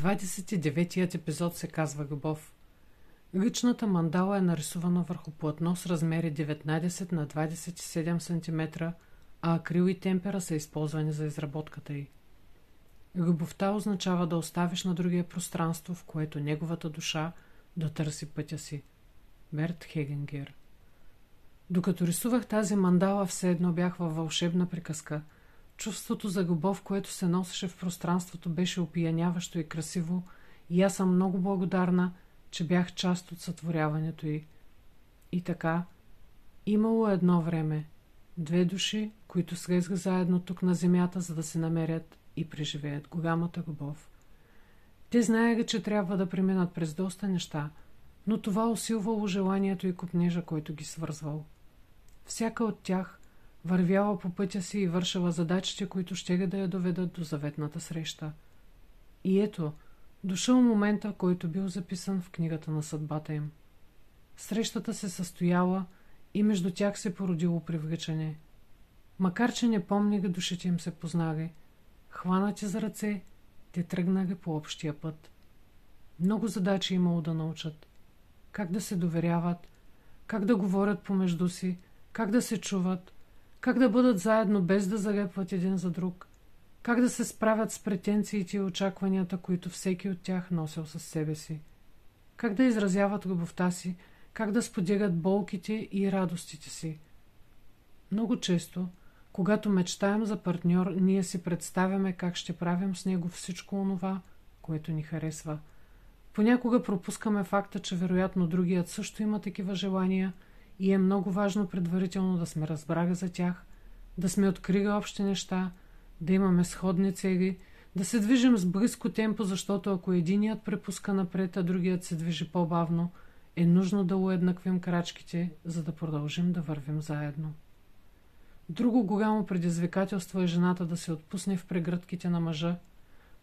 29-тият епизод се казва Любов. Личната мандала е нарисувана върху платно с размери 19 на 27 см, а акрил и темпера са използвани за изработката й. Любовта означава да оставиш на другия пространство, в което неговата душа да търси пътя си. Берт Хегенгер Докато рисувах тази мандала, все едно бях във вълшебна приказка. Чувството за любов, което се носеше в пространството, беше опияняващо и красиво и аз съм много благодарна, че бях част от сътворяването й. И така, имало едно време, две души, които слезаха заедно тук на земята, за да се намерят и преживеят голямата любов. Те знаеха, че трябва да преминат през доста неща, но това усилвало желанието и купнежа, който ги свързвал. Всяка от тях вървяла по пътя си и вършила задачите, които ще да я доведат до заветната среща. И ето, дошъл момента, който бил записан в книгата на съдбата им. Срещата се състояла и между тях се породило привличане. Макар, че не помнига душите им се познали, хванати за ръце, те тръгнали по общия път. Много задачи имало да научат. Как да се доверяват, как да говорят помежду си, как да се чуват, как да бъдат заедно без да залепват един за друг, как да се справят с претенциите и очакванията, които всеки от тях носил със себе си, как да изразяват любовта си, как да споделят болките и радостите си. Много често, когато мечтаем за партньор, ние си представяме как ще правим с него всичко онова, което ни харесва. Понякога пропускаме факта, че вероятно другият също има такива желания – и е много важно предварително да сме разбрали за тях, да сме открили общи неща, да имаме сходни цели, да се движим с близко темпо, защото ако единият препуска напред, а другият се движи по-бавно, е нужно да уеднаквим крачките, за да продължим да вървим заедно. Друго голямо предизвикателство е жената да се отпусне в прегръдките на мъжа,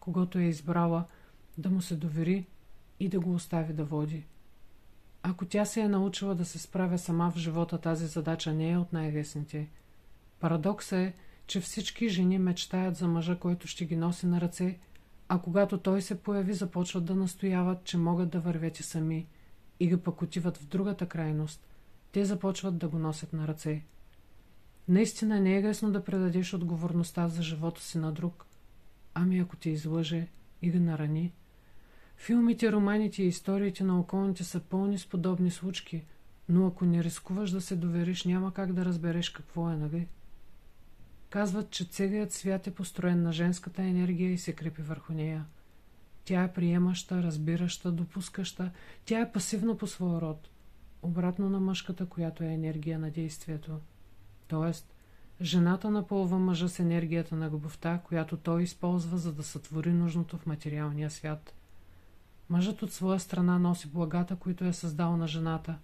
когато е избрала, да му се довери и да го остави да води. Ако тя се е научила да се справя сама в живота, тази задача не е от най-лесните. Парадоксът е, че всички жени мечтаят за мъжа, който ще ги носи на ръце, а когато той се появи, започват да настояват, че могат да вървят и сами, и го пък отиват в другата крайност. Те започват да го носят на ръце. Наистина не е лесно да предадеш отговорността за живота си на друг. Ами ако те излъже и го нарани – Филмите, романите и историите на околните са пълни с подобни случки, но ако не рискуваш да се довериш, няма как да разбереш какво е, нали? Казват, че целият свят е построен на женската енергия и се крепи върху нея. Тя е приемаща, разбираща, допускаща. Тя е пасивна по своя род. Обратно на мъжката, която е енергия на действието. Тоест, жената напълва мъжа с енергията на любовта, която той използва, за да сътвори нужното в материалния свят. Мъжът от своя страна носи благата, които е създал на жената,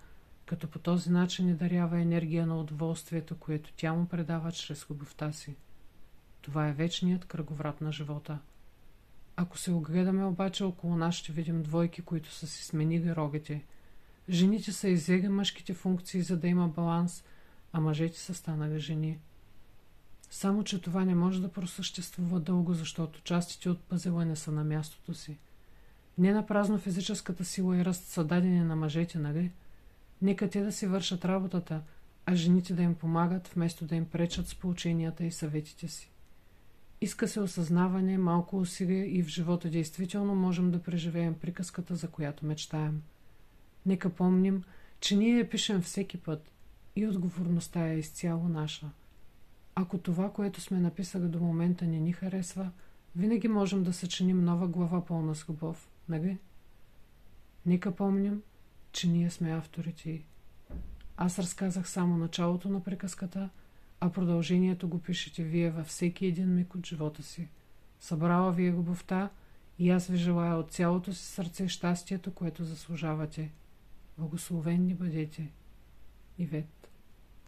като по този начин ни дарява енергия на удоволствието, което тя му предава чрез любовта си. Това е вечният кръговрат на живота. Ако се огледаме обаче около нас, ще видим двойки, които са си сменили рогите. Жените са изели мъжките функции, за да има баланс, а мъжете са станали жени. Само, че това не може да просъществува дълго, защото частите от пазела не са на мястото си. Не на празно физическата сила и ръст са дадени на мъжете, нали? Нека те да си вършат работата, а жените да им помагат, вместо да им пречат с поученията и съветите си. Иска се осъзнаване, малко усилие и в живота действително можем да преживеем приказката, за която мечтаем. Нека помним, че ние я пишем всеки път и отговорността е изцяло наша. Ако това, което сме написали до момента не ни харесва, винаги можем да съчиним нова глава пълна с любов. Нали? Нека помним, че ние сме авторите Аз разказах само началото на приказката, а продължението го пишете вие във всеки един миг от живота си. Събрала ви е любовта и аз ви желая от цялото си сърце щастието, което заслужавате. Благословенни бъдете. Ивет